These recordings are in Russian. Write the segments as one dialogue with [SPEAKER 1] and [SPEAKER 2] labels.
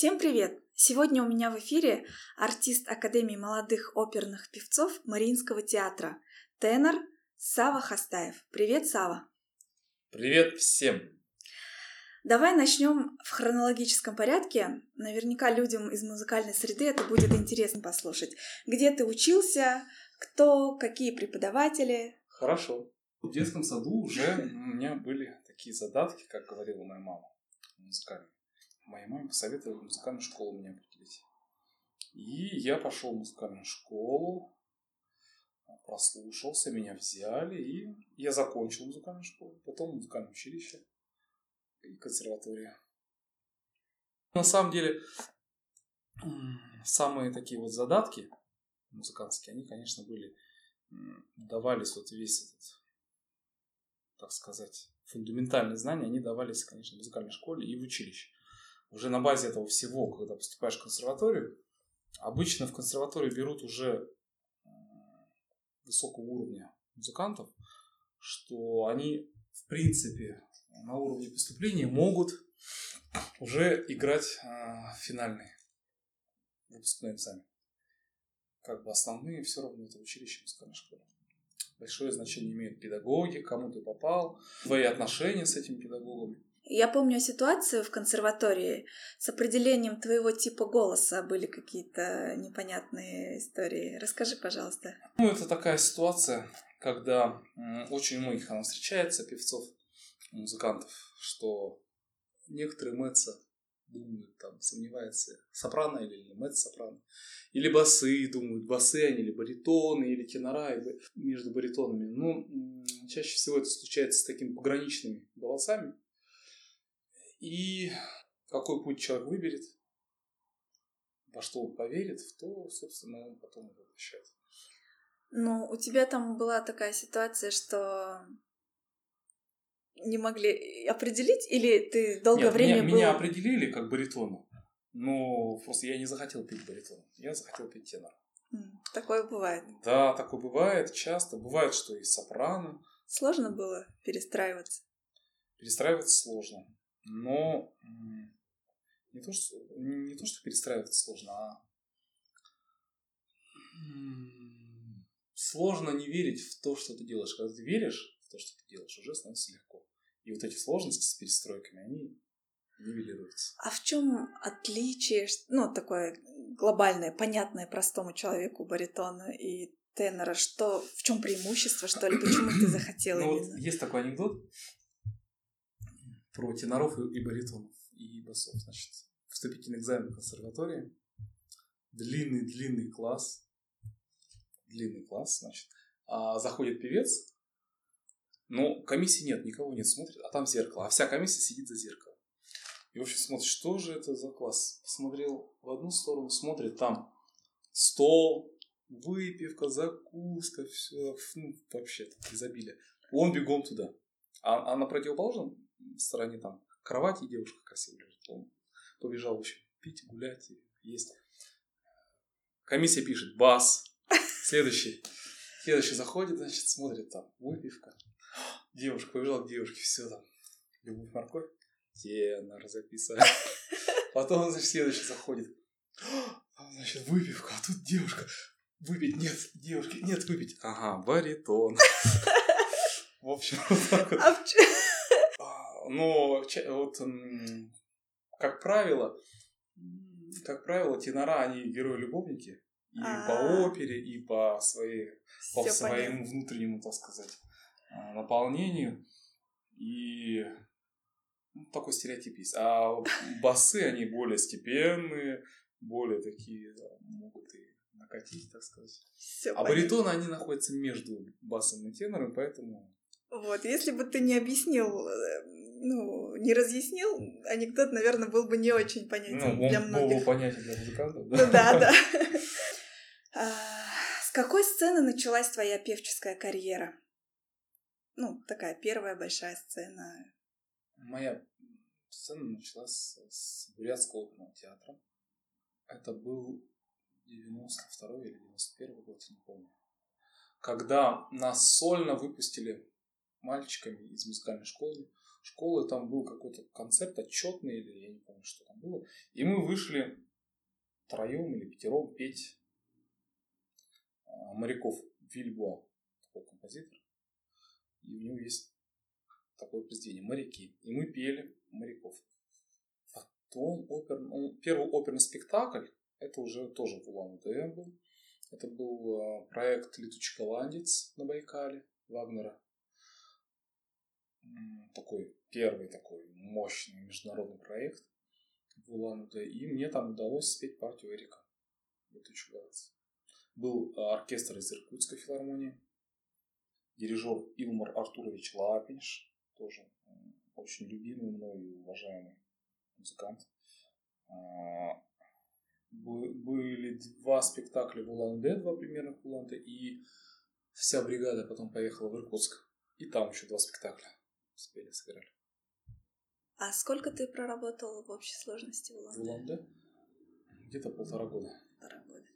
[SPEAKER 1] Всем привет! Сегодня у меня в эфире артист Академии молодых оперных певцов Мариинского театра, тенор Сава Хастаев. Привет, Сава!
[SPEAKER 2] Привет всем!
[SPEAKER 1] Давай начнем в хронологическом порядке. Наверняка людям из музыкальной среды это будет интересно послушать. Где ты учился, кто, какие преподаватели?
[SPEAKER 2] Хорошо. В детском саду уже у меня были такие задатки, как говорила моя мама, музыкальные. Моя мама посоветовала в музыкальную школу меня определить. И я пошел в музыкальную школу, прослушался, меня взяли, и я закончил музыкальную школу, потом музыкальное училище и консерватория. На самом деле, самые такие вот задатки музыкантские, они, конечно, были, давались вот весь этот так сказать, фундаментальные знания, они давались, конечно, в музыкальной школе и в училище. Уже на базе этого всего, когда поступаешь в консерваторию, обычно в консерваторию берут уже высокого уровня музыкантов, что они, в принципе, на уровне поступления могут уже играть э, финальные выпускные экзамен. Как бы основные все равно это училище музыкальной школы большое значение имеют педагоги, кому ты попал, твои отношения с этими педагогами.
[SPEAKER 1] Я помню ситуацию в консерватории с определением твоего типа голоса были какие-то непонятные истории. Расскажи, пожалуйста.
[SPEAKER 2] Ну, это такая ситуация, когда очень многих она встречается, певцов, музыкантов, что некоторые мэтса думают, там, сомневаются, сопрано или не мэтт-сопрано. Или басы думают, басы они, или баритоны, или тенора, или между баритонами. Но ну, чаще всего это случается с такими пограничными голосами. И какой путь человек выберет, во что он поверит, в то, собственно, он потом и воплощает.
[SPEAKER 1] Ну, у тебя там была такая ситуация, что не могли определить, или ты долгое
[SPEAKER 2] Нет,
[SPEAKER 1] время
[SPEAKER 2] меня,
[SPEAKER 1] был...
[SPEAKER 2] меня определили как баритону, но просто я не захотел петь баритон, я захотел петь тенор.
[SPEAKER 1] Такое бывает.
[SPEAKER 2] Да, такое бывает часто. Бывает, что и сопрано.
[SPEAKER 1] Сложно было перестраиваться?
[SPEAKER 2] Перестраиваться сложно. Но не то, что, не то, что перестраиваться сложно, а сложно не верить в то, что ты делаешь. Когда ты веришь в то, что ты делаешь, уже становится легко. И вот эти сложности с перестройками, они нивелируются.
[SPEAKER 1] А в чем отличие, ну, такое глобальное, понятное простому человеку баритона и тенора? Что, в чем преимущество, что ли? Почему ты захотел
[SPEAKER 2] ну,
[SPEAKER 1] именно?
[SPEAKER 2] Вот есть такой анекдот про теноров и баритонов, и басов. Значит, вступительный экзамен в консерватории, длинный-длинный класс, длинный класс, значит, а заходит певец, но комиссии нет, никого нет, смотрит, а там зеркало, а вся комиссия сидит за зеркалом. И, в общем, смотрит, что же это за класс? Посмотрел в одну сторону, смотрит, там стол, выпивка, закуска, все, ну, вообще изобилие. Он бегом туда. А, а на противоположном стороне там кровать и девушка красивая лежит. Он побежал, в общем, пить, гулять, есть. Комиссия пишет бас. Следующий. Следующий заходит, значит, смотрит там выпивка. Девушка побежала к девушке, все там. Любовь, морковь. Тенор записывает. Потом, значит, следующий заходит. Значит, выпивка, а тут девушка. Выпить нет, девушки, нет, выпить. Ага, баритон. В общем, вот так вот. Но вот, как правило, как правило, тенора, они герои-любовники. И по опере, и по, своей, по своему внутреннему, так сказать, а, наполнению. И ну, такой стереотип есть. А басы, они более степенные, более такие, да, могут и накатить, так сказать. Все а баритоны, они находятся между басом и тенором, поэтому...
[SPEAKER 1] Вот, если бы ты не объяснил, э, ну, не разъяснил, анекдот, наверное, был бы не очень понятен ну, для многих.
[SPEAKER 2] был бы понятен для музыкантов,
[SPEAKER 1] да? Ну да, да. А, с какой сцены началась твоя певческая карьера? Ну, такая первая большая сцена.
[SPEAKER 2] Моя сцена началась с Бурятского оперного театра. Это был 92 или 91 год, не помню. Когда нас сольно выпустили мальчиками из музыкальной школы школы, там был какой-то концерт отчетный, или я не помню, что там было. И мы вышли троем или пятером петь а, моряков Вильбо, такой композитор. И у него есть такое произведение «Моряки». И мы пели моряков. Потом опер... ну, первый оперный спектакль, это уже тоже в Улан-Удэ был. Это был а, проект «Летучий голландец» на Байкале Вагнера. Такой первый такой мощный международный проект в Улан-Удэ. И мне там удалось спеть партию Эрика «Летучий голландец». Был а, оркестр из Иркутской филармонии, дирижер Илмар Артурович Лапинш, тоже очень любимый мной и уважаемый музыкант. А, были два спектакля в Улан-Удэ, два примерных в улан и вся бригада потом поехала в Иркутск, и там еще два спектакля спели, сыграли.
[SPEAKER 1] А сколько ты проработал в общей сложности в Улан-Удэ?
[SPEAKER 2] В Улан-Удэ? Где-то полтора года.
[SPEAKER 1] Полтора года.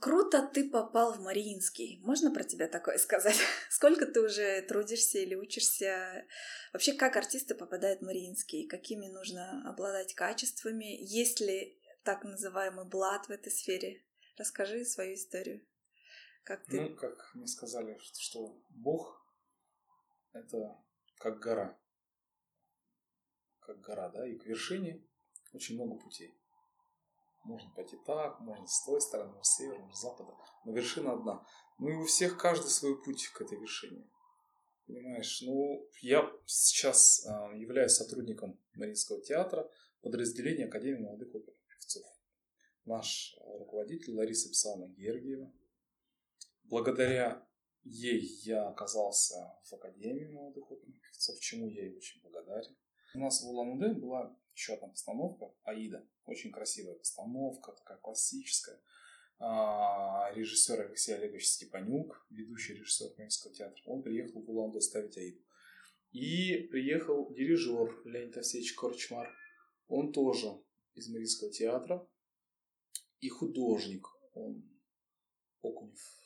[SPEAKER 1] Круто ты попал в Мариинский. Можно про тебя такое сказать? Сколько ты уже трудишься или учишься? Вообще, как артисты попадают в Мариинский? Какими нужно обладать качествами? Есть ли так называемый блат в этой сфере? Расскажи свою историю.
[SPEAKER 2] Как ты... Ну, как мне сказали, что Бог — это как гора. Как гора, да, и к вершине очень много путей. Можно пойти так, можно с той стороны, можно с севера, можно с запада. Но вершина одна. Ну и у всех каждый свой путь к этой вершине. Понимаешь, ну, я сейчас э, являюсь сотрудником Мариинского театра, подразделения Академии молодых оперных певцов. Наш руководитель Лариса Писановна Гергиева. Благодаря ей я оказался в Академии молодых оперных певцов, чему я ей очень благодарен. У нас в Улан-Удэ была еще одна постановка «Аида». Очень красивая постановка, такая классическая. А, режиссер Алексей Олегович Степанюк, ведущий режиссер Мариинского театра, он приехал в Улан-Удэ ставить «Аиду». И приехал дирижер Леонид Овсеевич Корчмар. Он тоже из Мариинского театра. И художник, он Окунев.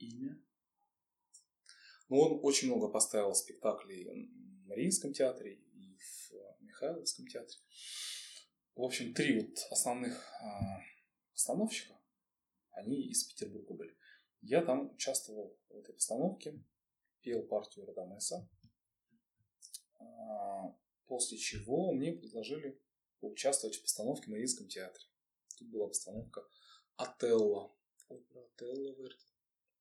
[SPEAKER 2] Имя? Ну, он очень много поставил спектаклей Мариинском театре и в Михайловском театре. В общем, три вот основных а, постановщика, они из Петербурга были. Я там участвовал в этой постановке, пел партию Радамеса, а, после чего мне предложили поучаствовать в постановке в Мариинском театре. Тут была постановка Отелло, опера Отелло Верди.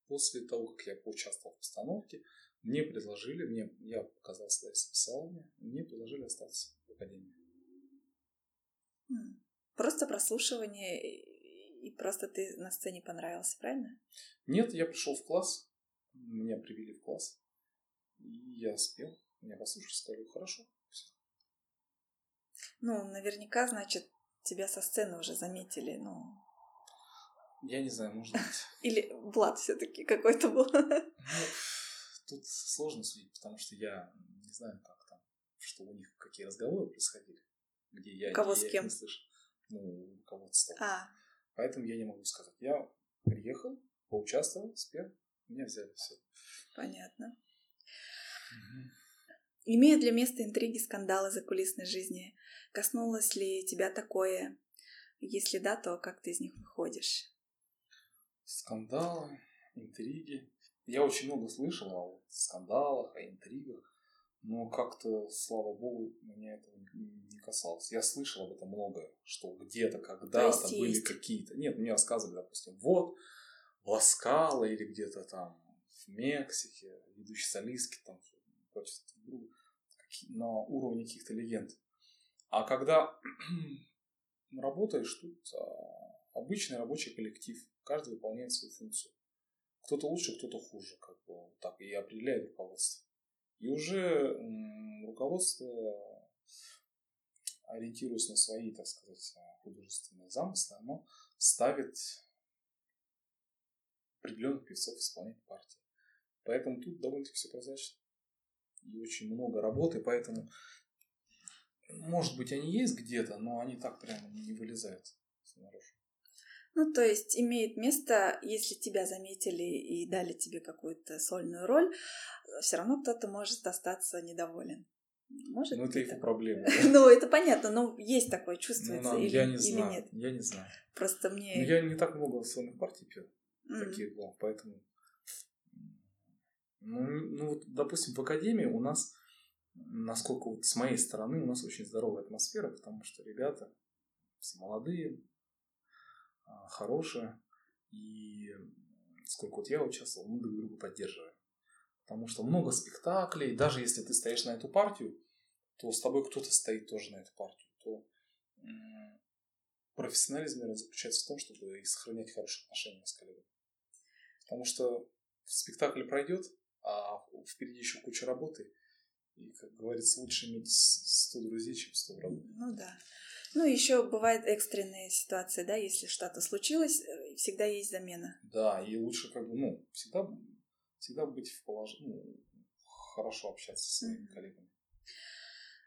[SPEAKER 2] После того, как я поучаствовал в постановке, мне предложили, мне, я показал свои списания, мне предложили остаться в академии.
[SPEAKER 1] Просто прослушивание и просто ты на сцене понравился, правильно?
[SPEAKER 2] Нет, я пришел в класс, меня привели в класс, и я спел, меня послушали, сказали, хорошо, все.
[SPEAKER 1] Ну, наверняка, значит, тебя со сцены уже заметили, ну...
[SPEAKER 2] Я не знаю, может быть.
[SPEAKER 1] Или Влад все таки какой-то был. Ну,
[SPEAKER 2] Тут сложно судить, потому что я не знаю, как там, что у них, какие разговоры происходили, где я,
[SPEAKER 1] Кого
[SPEAKER 2] где
[SPEAKER 1] с кем?
[SPEAKER 2] не слышу. Ну, кого-то
[SPEAKER 1] А.
[SPEAKER 2] Поэтому я не могу сказать. Я приехал, поучаствовал, спел, меня взяли все.
[SPEAKER 1] Понятно. Угу. Имеют ли место интриги, скандалы закулисной жизни? Коснулось ли тебя такое? Если да, то как ты из них выходишь?
[SPEAKER 2] Скандалы, интриги. Я очень много слышал о скандалах, о интригах, но как-то, слава богу, меня это не касалось. Я слышал об этом многое, что где-то, когда-то были есть. какие-то... Нет, мне рассказывали, допустим, вот, в Ласкало или где-то там в Мексике, ведущий солистки там против на уровне каких-то легенд. А когда работаешь, тут а, обычный рабочий коллектив, каждый выполняет свою функцию. Кто-то лучше, кто-то хуже, как бы так и определяет руководство. И уже руководство, ориентируясь на свои, так сказать, художественные замыслы, оно ставит определенных певцов исполнять партии. Поэтому тут довольно-таки все прозрачно. И очень много работы, поэтому, может быть, они есть где-то, но они так прямо не вылезают снаружи.
[SPEAKER 1] Ну, то есть имеет место, если тебя заметили и дали тебе какую-то сольную роль, все равно кто-то может остаться недоволен. Может
[SPEAKER 2] ну, это их проблема.
[SPEAKER 1] ну, это понятно, но есть такое,
[SPEAKER 2] Ну,
[SPEAKER 1] чувствуется
[SPEAKER 2] нам-
[SPEAKER 1] или,
[SPEAKER 2] я не
[SPEAKER 1] или
[SPEAKER 2] знаю.
[SPEAKER 1] нет.
[SPEAKER 2] Я не знаю.
[SPEAKER 1] Просто
[SPEAKER 2] Ну,
[SPEAKER 1] мне...
[SPEAKER 2] я не так много сольных партий пел,
[SPEAKER 1] М,
[SPEAKER 2] таких было, поэтому... Ну, ну, вот, допустим, в академии у нас, насколько вот с моей стороны, у нас очень здоровая атмосфера, потому что ребята все молодые, хорошие, и сколько вот я участвовал, мы друг друга поддерживаем. Потому что много спектаклей, даже если ты стоишь на эту партию, то с тобой кто-то стоит тоже на эту партию, то профессионализм, наверное, заключается в том, чтобы и сохранять хорошие отношения с коллегами. Потому что спектакль пройдет, а впереди еще куча работы. И, как говорится, лучше иметь с- 100 друзей, чем 100 врагов.
[SPEAKER 1] Ну да. Ну, еще бывают экстренные ситуации, да, если что-то случилось, э, всегда есть замена.
[SPEAKER 2] Да, и лучше как бы, ну, всегда, всегда быть в положении, ну, хорошо общаться со своими
[SPEAKER 1] Мгм.
[SPEAKER 2] коллегами.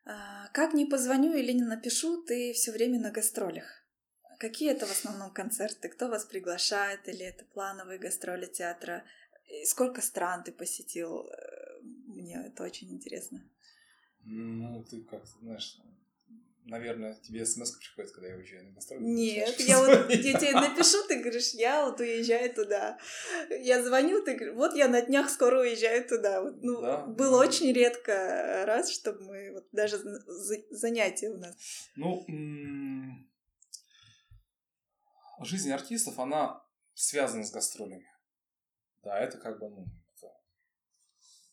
[SPEAKER 1] А, как не позвоню или не напишу, ты все время на гастролях. Какие это в основном концерты? Кто вас приглашает? Или это плановые гастроли театра? И сколько стран ты посетил? Э, Мне это очень интересно.
[SPEAKER 2] Ну, ты как знаешь, наверное, тебе смс приходит, когда я уезжаю на гастроли.
[SPEAKER 1] Нет, я вот я тебе напишу, ты говоришь, я вот уезжаю туда. Я звоню, ты говоришь, вот я на днях скоро уезжаю туда. Вот, ну,
[SPEAKER 2] Да.
[SPEAKER 1] было очень редко раз, чтобы мы вот даже за- за- занятия у нас.
[SPEAKER 2] Ну, жизнь артистов, она связана с гастролями. Да, это как бы, ну, это-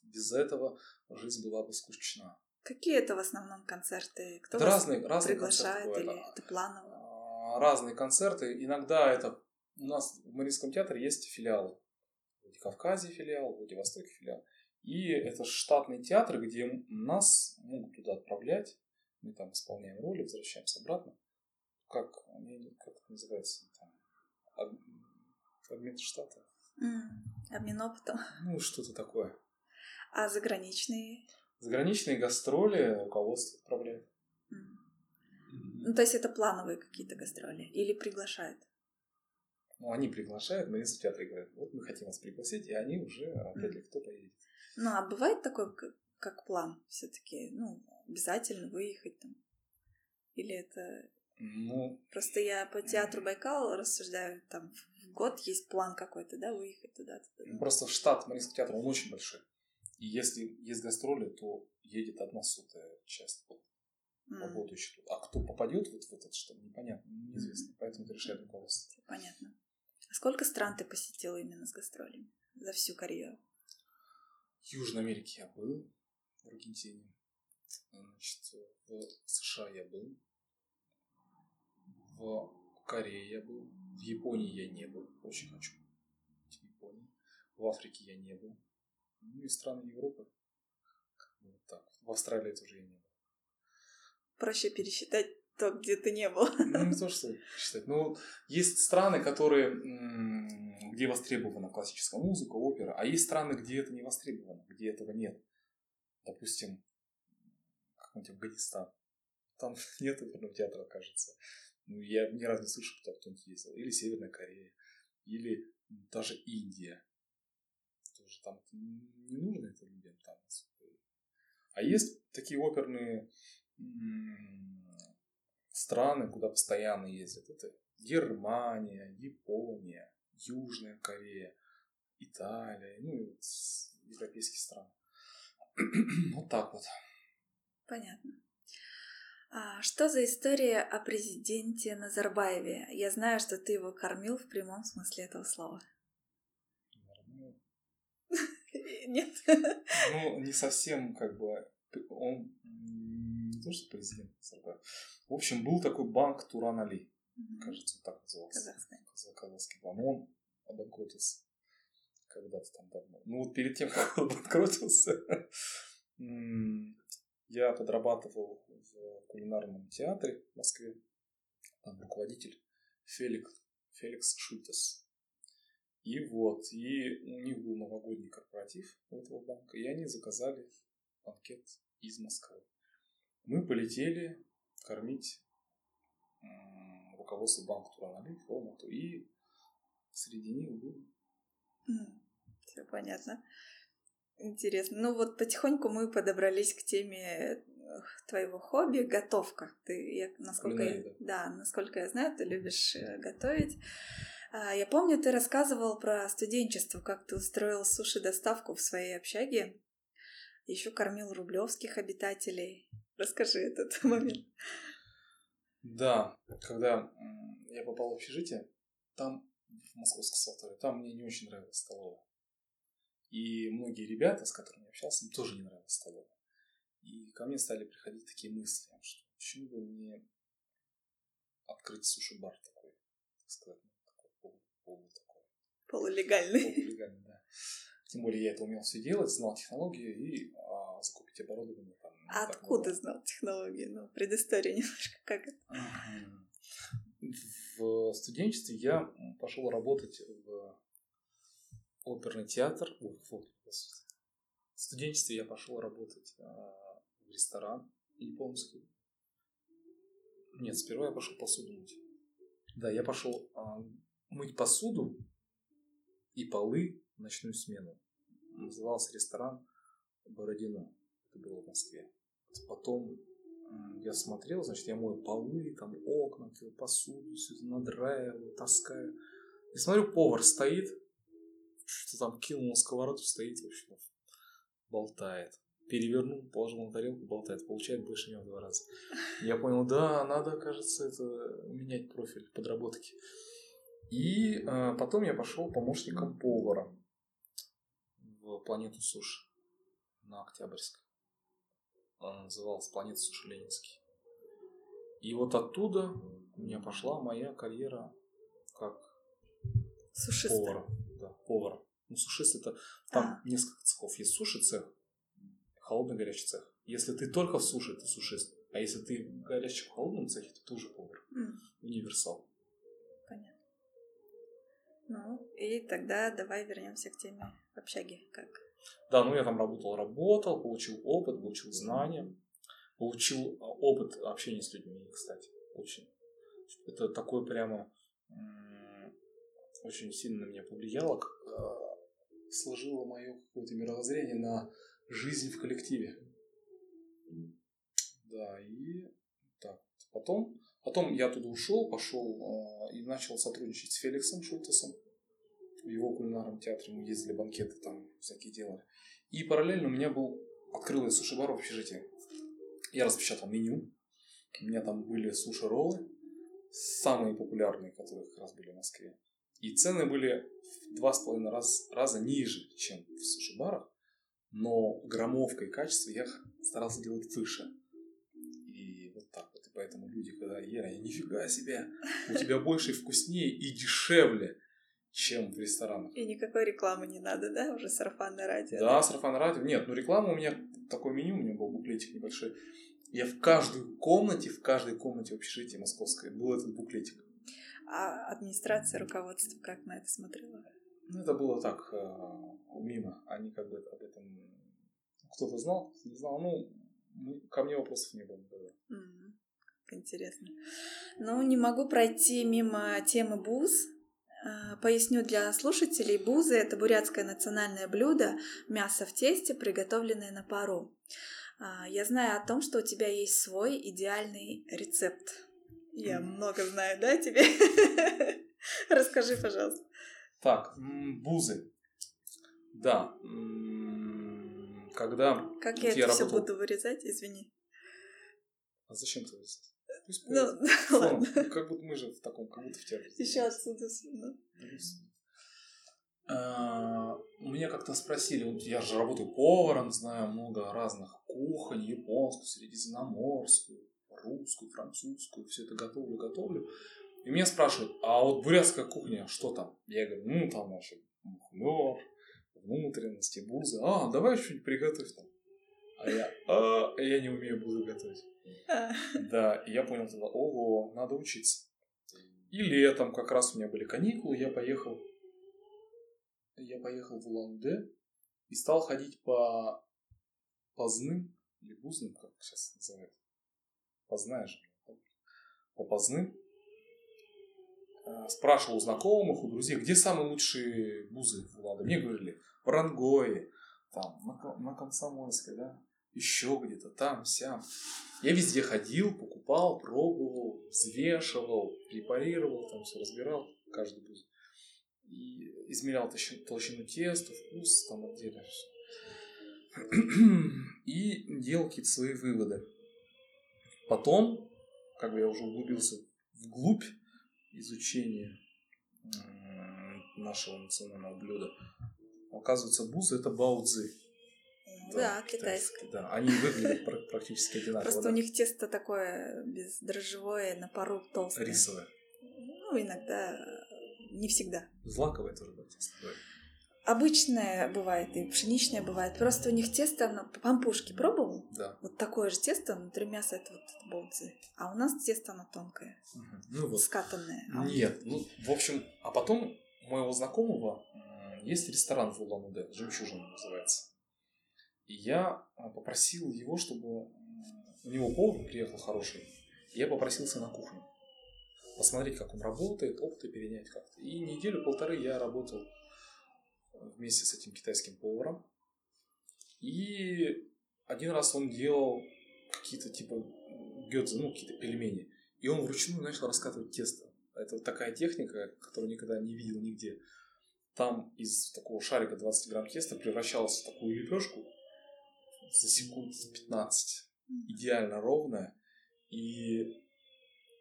[SPEAKER 2] без этого жизнь была бы скучна.
[SPEAKER 1] Какие это в основном концерты? Кто
[SPEAKER 2] Это
[SPEAKER 1] вас
[SPEAKER 2] разные, разные
[SPEAKER 1] приглашает
[SPEAKER 2] концерты
[SPEAKER 1] или это планово?
[SPEAKER 2] А, Разные концерты. Иногда это... У нас в Мариинском театре есть филиалы. В Владикавказе филиал, в Владивостоке филиал. И это штатный театр, где нас могут туда отправлять. Мы там исполняем роли, возвращаемся обратно. Как, как это называется? Там, об- обмен штата.
[SPEAKER 1] М, Обмен опытом.
[SPEAKER 2] Ну, что-то такое.
[SPEAKER 1] А заграничные?
[SPEAKER 2] Заграничные гастроли руководство отправляет.
[SPEAKER 1] М. Ну, то есть это плановые какие-то гастроли? Или приглашают?
[SPEAKER 2] Ну, они приглашают, в Мариинском театре говорят, вот мы хотим вас пригласить, и они уже, опять ли, кто поедет.
[SPEAKER 1] Ну, а бывает такой, к- как план все-таки? Ну, обязательно выехать там? Или это...
[SPEAKER 2] Ну,
[SPEAKER 1] Просто я по театру Байкал рассуждаю, там в год есть план какой-то, да, выехать туда-то.
[SPEAKER 2] Ну, Просто штат Мариинского театра, он очень большой. И если есть гастроли, то едет одна сотая часть вот,
[SPEAKER 1] М,
[SPEAKER 2] работающих тут. А кто попадет вот в этот штат, непонятно, неизвестно. Поэтому это решает руководство.
[SPEAKER 1] Понятно. А сколько стран ты посетил именно с гастролями за всю карьеру?
[SPEAKER 2] В Южной Америке я был, в Аргентине. Значит, в США я был. В Корее я был. В Японии я не был. Очень хочу в Японии. В Африке я не был. Ну и страны Европы. Вот так. В Австралии тоже я не был.
[SPEAKER 1] Проще пересчитать то, где ты не был.
[SPEAKER 2] Ну, не то, что считать. Но есть страны, которые, где востребована классическая музыка, опера, а есть страны, где это не востребовано, где этого нет. Допустим, какой-нибудь Афганистан. Там нет оперного театра, кажется. Ну, я ни разу не слышал, что кто-нибудь ездил. Или Северная Корея. Или даже Индия. Тоже там не нужно это людям там. А есть такие оперные страны, куда постоянно ездят. Это Германия, Япония, Южная Корея, Италия, ну европейские страны. Вот так вот.
[SPEAKER 1] Понятно. А что за история о президенте Назарбаеве? Я знаю, что ты его кормил в прямом смысле этого слова.
[SPEAKER 2] Ну,
[SPEAKER 1] Нет?
[SPEAKER 2] Ну, не совсем как бы... Он не то, что президент Назарбаев. В общем, был такой банк Туран Али. Кажется, он так назывался.
[SPEAKER 1] Казахстан.
[SPEAKER 2] Каза- Казахский банк. Он обанкротился когда-то там давно. Ну вот перед тем, как он обанкротился, я подрабатывал в кулинарном театре в Москве. Там руководитель Феликс, Феликс Шультес. И вот, и у них был новогодний корпоратив у этого банка, и они заказали банкет из Москвы. Мы полетели кормить руководство банка Тураналит в Алмату. И среди них был.
[SPEAKER 1] Все понятно. Интересно. Ну вот потихоньку мы подобрались к теме твоего хобби готовка. Ты, я, насколько, я, да, насколько я знаю, ты любишь э, готовить. А, я помню, ты рассказывал про студенчество, как ты устроил суши-доставку в своей общаге. Еще кормил рублевских обитателей. Расскажи этот момент.
[SPEAKER 2] Да, когда я попал в общежитие, там, в Московской Салтове, там мне не очень нравилась столовая. И многие ребята, с которыми я общался, им тоже не нравилась столовая. И ко мне стали приходить такие мысли, что почему бы не открыть суши-бар такой, так сказать, ну, такой полу, полу такой.
[SPEAKER 1] Полулегальный.
[SPEAKER 2] Полулегальный, да. Тем более я это умел все делать, знал технологии и а, закупить оборудование там.
[SPEAKER 1] А откуда знал технологии? Ну, предыстория немножко как это?
[SPEAKER 2] В студенчестве я пошел работать в оперный театр. В студенчестве я пошел работать а, в ресторан японский. Нет, сперва я пошел посуду мыть. Да, я пошел а, мыть посуду и полы в ночную смену. Назывался ресторан Бородино. Это было в Москве. Потом я смотрел, значит, я мою полы, там окна, посуду, все это надраиваю, таскаю. И смотрю, повар стоит, что там кинул на сковородку, стоит, в общем, болтает перевернул, положил на тарелку, болтает, получает больше него в два раза. Я понял, да, надо, кажется, это менять профиль подработки. И э, потом я пошел помощником повара в планету суши на Октябрьской. Она называлась планета суши Ленинский. И вот оттуда у меня пошла моя карьера как
[SPEAKER 1] Сушиста.
[SPEAKER 2] повара. Да, повара. Ну, сушист это там а. несколько цехов. Есть суши цех, холодный горячий цех. Если ты только в суши, ты сушист. А если ты в горячем холодном цехе, то ты уже повар. Mm. Универсал.
[SPEAKER 1] Ну, и тогда давай вернемся к теме общаги. Как?
[SPEAKER 2] Да, ну я там работал, работал, получил опыт, получил знания, получил а, опыт общения с людьми, кстати, очень. Это такое прямо очень сильно на меня повлияло, а, сложило мое какое-то мировоззрение на жизнь в коллективе. Да, и так. Потом, потом я туда ушел, пошел э, и начал сотрудничать с Феликсом Шультесом. В его кулинарном театре мы ездили, банкеты там всякие делали. И параллельно у меня был, открыл я суши-бар в общежитии. Я распечатал меню. У меня там были суши-роллы, самые популярные, которые как раз были в Москве. И цены были в два с половиной раз, раза ниже, чем в суши-барах но граммовка и качество я старался делать выше. Поэтому люди, когда ели, они нифига себе, у тебя больше и вкуснее и дешевле, чем в ресторанах.
[SPEAKER 1] И никакой рекламы не надо, да? Уже сарафанное радио.
[SPEAKER 2] Да, да? сарафанное радио. Нет, ну реклама у меня, такое меню у меня был, буклетик небольшой. Я в каждой комнате, в каждой комнате в общежитии московской был этот буклетик.
[SPEAKER 1] А администрация, руководство как на это смотрела?
[SPEAKER 2] Ну, это было так, э, мимо. Они как бы об этом... Кто-то знал, кто-то не знал. Ну, ко мне вопросов не было.
[SPEAKER 1] Mm-hmm. Интересно. Ну, не могу пройти мимо темы буз. Э, поясню для слушателей. Бузы – это бурятское национальное блюдо, мясо в тесте, приготовленное на пару. Э, я знаю о том, что у тебя есть свой идеальный рецепт. Я много знаю, да, тебе? Расскажи, пожалуйста.
[SPEAKER 2] Так, бузы. Да. Когда
[SPEAKER 1] Как я, я это работал... все буду вырезать, извини.
[SPEAKER 2] А зачем ты вырезать? Пусть
[SPEAKER 1] ну, ладно.
[SPEAKER 2] Как будто мы же в таком, как будто в театре.
[SPEAKER 1] Еще отсюда. Да.
[SPEAKER 2] А, меня как-то спросили, вот я же работаю поваром, знаю много разных кухонь, японскую, средиземноморскую, русскую, французскую, все это готовлю, готовлю. И меня спрашивают, а вот бурятская кухня, что там? Я говорю, ну там наши мухмер, внутренности, бузы. А, давай что-нибудь приготовь там. А я, а, я не умею бузы готовить. Да, и я понял тогда, ого, надо учиться. И летом как раз у меня были каникулы, я поехал, я поехал в Улан-Удэ и стал ходить по Позным, или Бузным, как сейчас называют, Познаешь, по Позным, э, спрашивал у знакомых, у друзей, где самые лучшие бузы в Улан Мне говорили, в Рангое, там, на, на Комсомольской, да, еще где-то там, сям. Я везде ходил, покупал, пробовал, взвешивал, препарировал, там все разбирал, каждый буз. И измерял толщину, теста, вкус, там отдельно все. И делал какие-то свои выводы. Потом, как бы я уже углубился вглубь изучения нашего национального блюда, оказывается, бузы это баудзы.
[SPEAKER 1] Да, да китайское.
[SPEAKER 2] Да, они выглядят практически одинаково.
[SPEAKER 1] Просто
[SPEAKER 2] да.
[SPEAKER 1] у них тесто такое бездрожжевое, на пару толстое.
[SPEAKER 2] Рисовое.
[SPEAKER 1] Ну, иногда, не всегда.
[SPEAKER 2] Злаковое тоже да, тесто.
[SPEAKER 1] Обычное бывает и пшеничное бывает. Просто у них тесто, оно, пампушки пробовал?
[SPEAKER 2] Да.
[SPEAKER 1] Вот такое же тесто, внутри мяса это вот болцы. А у нас тесто оно тонкое.
[SPEAKER 2] Угу. Ну вот.
[SPEAKER 1] Скатанное.
[SPEAKER 2] А Нет, ну, в общем, а потом у моего знакомого есть ресторан в Улан-Удэ, «Жемчужина» называется. И я а, попросил его, чтобы... У него повар приехал хороший. И я попросился на кухню. Посмотреть, как он работает, опыты перенять как-то. И неделю-полторы я работал вместе с этим китайским поваром. И один раз он делал какие-то типа гёдзе, ну, какие-то пельмени. И он вручную начал раскатывать тесто. Это такая техника, которую никогда не видел нигде. Там из такого шарика 20 грамм теста превращалось в такую лепешку за секунд 15. Идеально ровная. И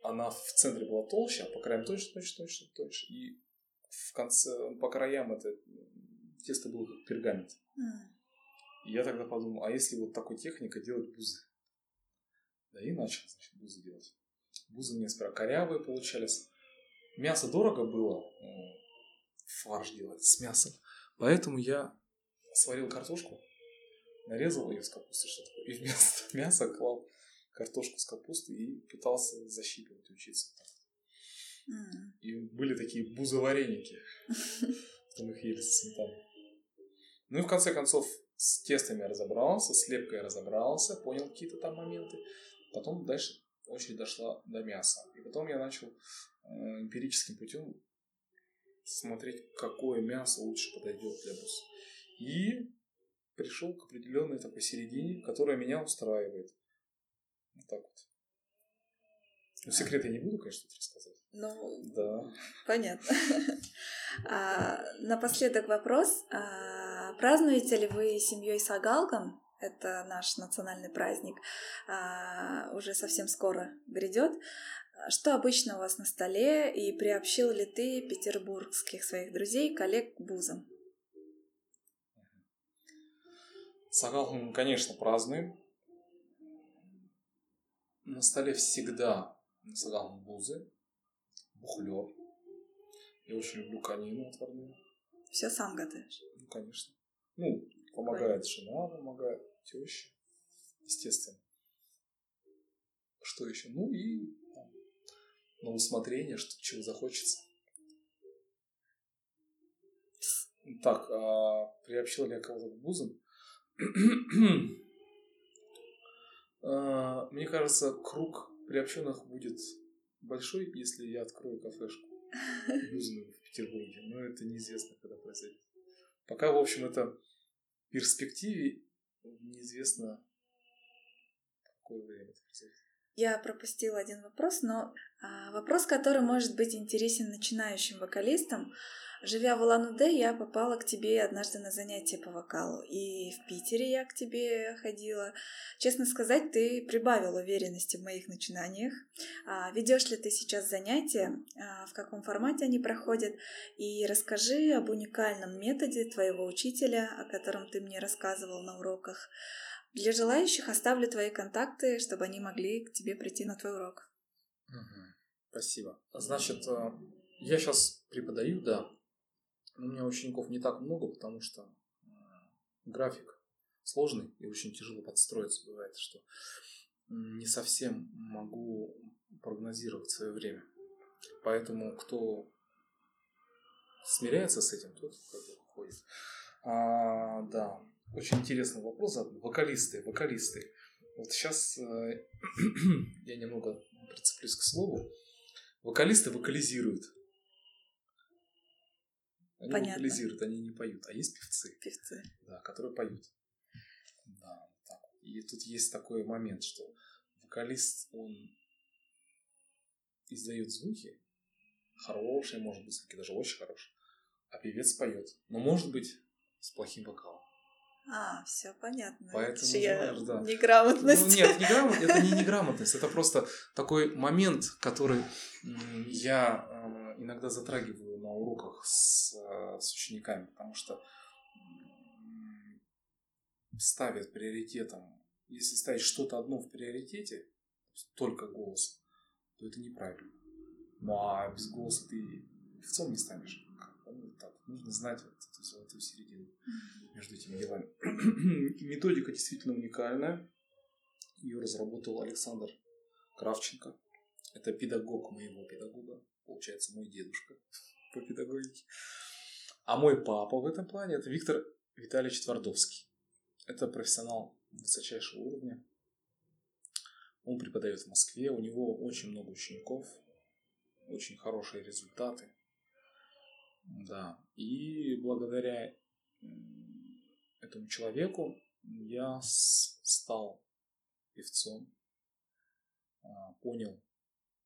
[SPEAKER 2] она в центре была толще, а по краям точно, точно, точно, точно. И в конце, по краям это тесто было как пергамент. И я тогда подумал, а если вот такой техника делать бузы? Да и начал, значит, бузы делать. Бузы мне сперва корявые получались. Мясо дорого было, фарш делать с мясом. Поэтому я сварил картошку, нарезал ее с капустой, что такое, и вместо мяса клал картошку с капустой и пытался защипывать, учиться. Mm. И были такие бузовареники. Потом их ели со сметаной. Ну и в конце концов с тестами я разобрался, с лепкой я разобрался, понял какие-то там моменты. Потом дальше очередь дошла до мяса. И потом я начал э, эмпирическим путем смотреть, какое мясо лучше подойдет для бус. И пришел к определенной такой середине, которая меня устраивает. Вот так вот. Ну, секрет я не буду, конечно, рассказать.
[SPEAKER 1] Ну,
[SPEAKER 2] да.
[SPEAKER 1] Понятно. а, напоследок вопрос. А, празднуете ли вы семьей Сагалган? Это наш национальный праздник. А, уже совсем скоро грядет. Что обычно у вас на столе и приобщил ли ты петербургских своих друзей, коллег к бузам?
[SPEAKER 2] Сагал, конечно, празднуем. На столе всегда сагал бузы, бухлер. Я очень люблю конину отварную.
[SPEAKER 1] Все сам готовишь?
[SPEAKER 2] Ну, конечно. Ну, помогает жена, помогает теща. Естественно. Что еще? Ну и там, на усмотрение, что чего захочется. Так, а приобщил ли я кого-то к бузам? А, мне кажется, круг приобщенных будет большой, если я открою кафешку в Петербурге. Но это неизвестно, когда произойдет. Пока, в общем, это в перспективе неизвестно, какое время это произойдет.
[SPEAKER 1] Я пропустила один вопрос, но а, вопрос, который может быть интересен начинающим вокалистам. Живя в Улан-Удэ, я попала к тебе однажды на занятия по вокалу. И в Питере я к тебе ходила. Честно сказать, ты прибавил уверенности в моих начинаниях. А, ведешь ли ты сейчас занятия? А, в каком формате они проходят? И расскажи об уникальном методе твоего учителя, о котором ты мне рассказывал на уроках. Для желающих оставлю твои контакты, чтобы они могли к тебе прийти на твой урок.
[SPEAKER 2] Угу. Спасибо. Значит, э, я сейчас преподаю, да, у меня учеников не так много, потому что э, график сложный и очень тяжело подстроиться бывает, что не совсем могу прогнозировать свое время. Поэтому кто смиряется с этим, тот как бы ходит. А, да, очень интересный вопрос. Вокалисты, вокалисты. Вот сейчас э, я немного прицеплюсь к слову. Вокалисты вокализируют. Они Понятно. вокализируют, они не поют. А есть певцы.
[SPEAKER 1] Певцы.
[SPEAKER 2] Да, которые поют. Да, так. И тут есть такой момент, что вокалист, он издает звуки хорошие, может быть, звуки даже очень хорошие, а певец поет. Но может быть с плохим вокалом.
[SPEAKER 1] А, все понятно.
[SPEAKER 2] Поэтому,
[SPEAKER 1] я знаешь, да. неграмотность.
[SPEAKER 2] Ну, нет, неграмот, это не неграмотность, это просто такой момент, который я э, иногда затрагиваю на уроках с, э, с учениками, потому что ставят приоритетом, если ставить что-то одно в приоритете, только голос, то это неправильно. Ну а без голоса ты певцом не станешь. Так, нужно знать вот эту золотую середину между этими делами. Методика действительно уникальная. Ее разработал Александр Кравченко. Это педагог моего педагога. Получается, мой дедушка по педагогике. А мой папа в этом плане это Виктор Витальевич Твардовский. Это профессионал высочайшего уровня. Он преподает в Москве, у него очень много учеников, очень хорошие результаты. Да. И благодаря этому человеку я стал певцом, а, понял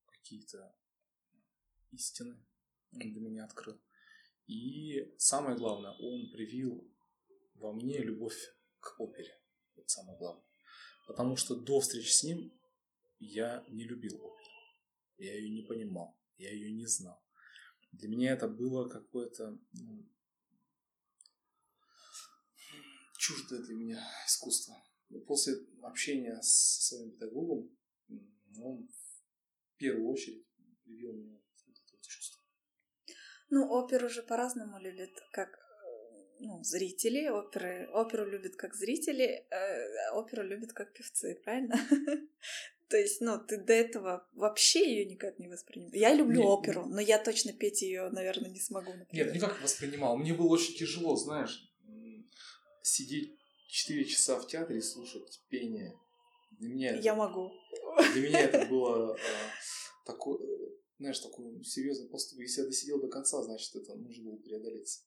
[SPEAKER 2] какие-то истины, он для меня открыл. И самое главное, он привил во мне любовь к опере. Это самое главное. Потому что до встречи с ним я не любил оперу. Я ее не понимал, я ее не знал. Для меня это было какое-то ну, чуждое для меня искусство. После общения с своим педагогом он в первую очередь привил мне вот это чувство.
[SPEAKER 1] Ну, оперу же по-разному любят, как ну, зрители, оперы, оперу любят как зрители, э, оперу любят как певцы, правильно? То есть, ну, ты до этого вообще ее никак не воспринимал. Я люблю не, оперу, но я точно петь ее, наверное, не смогу.
[SPEAKER 2] Например. Нет, никак воспринимал. Мне было очень тяжело, знаешь, сидеть 4 часа в театре и слушать пение. Для меня
[SPEAKER 1] я могу.
[SPEAKER 2] Для меня это было э, такой, знаешь, такой серьезный поступок. Если я досидел до конца, значит, это нужно было преодолеть.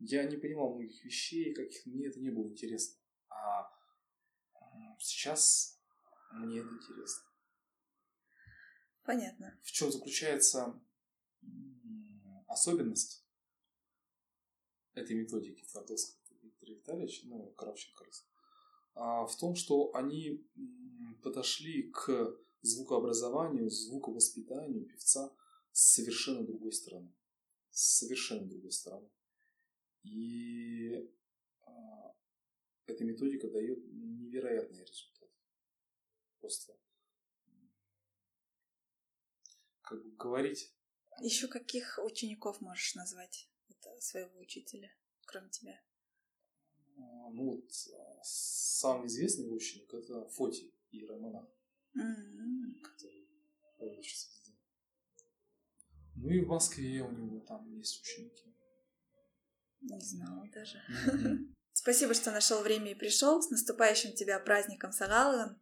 [SPEAKER 2] Я не понимал многих вещей, каких мне это не было интересно. А сейчас мне это интересно.
[SPEAKER 1] Понятно.
[SPEAKER 2] В чем заключается особенность этой методики Твардовского Виктора Витальевича, ну, Кравченко раз, а, в том, что они подошли к звукообразованию, звуковоспитанию певца с совершенно другой стороны. С совершенно другой стороны. И а, эта методика дает невероятные результаты. Просто как бы говорить.
[SPEAKER 1] Еще каких учеников можешь назвать это своего учителя, кроме тебя?
[SPEAKER 2] А, ну вот самый известный ученик это Фоти и Романа,
[SPEAKER 1] mm-hmm.
[SPEAKER 2] который сейчас везде. Ну и в Москве у него там есть ученики.
[SPEAKER 1] Не знала даже. Спасибо, что нашел время и пришел. С наступающим тебя праздником Сагалан.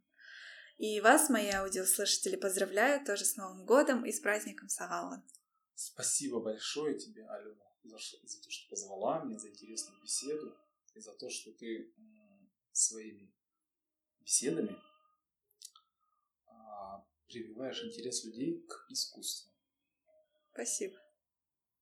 [SPEAKER 1] И вас, мои аудиослушатели, поздравляю тоже с Новым годом и с праздником Сагалан.
[SPEAKER 2] Спасибо большое тебе, Алена, за, за то, что позвала меня, за интересную беседу и за то, что ты своими беседами а, прививаешь интерес людей к искусству.
[SPEAKER 1] Спасибо.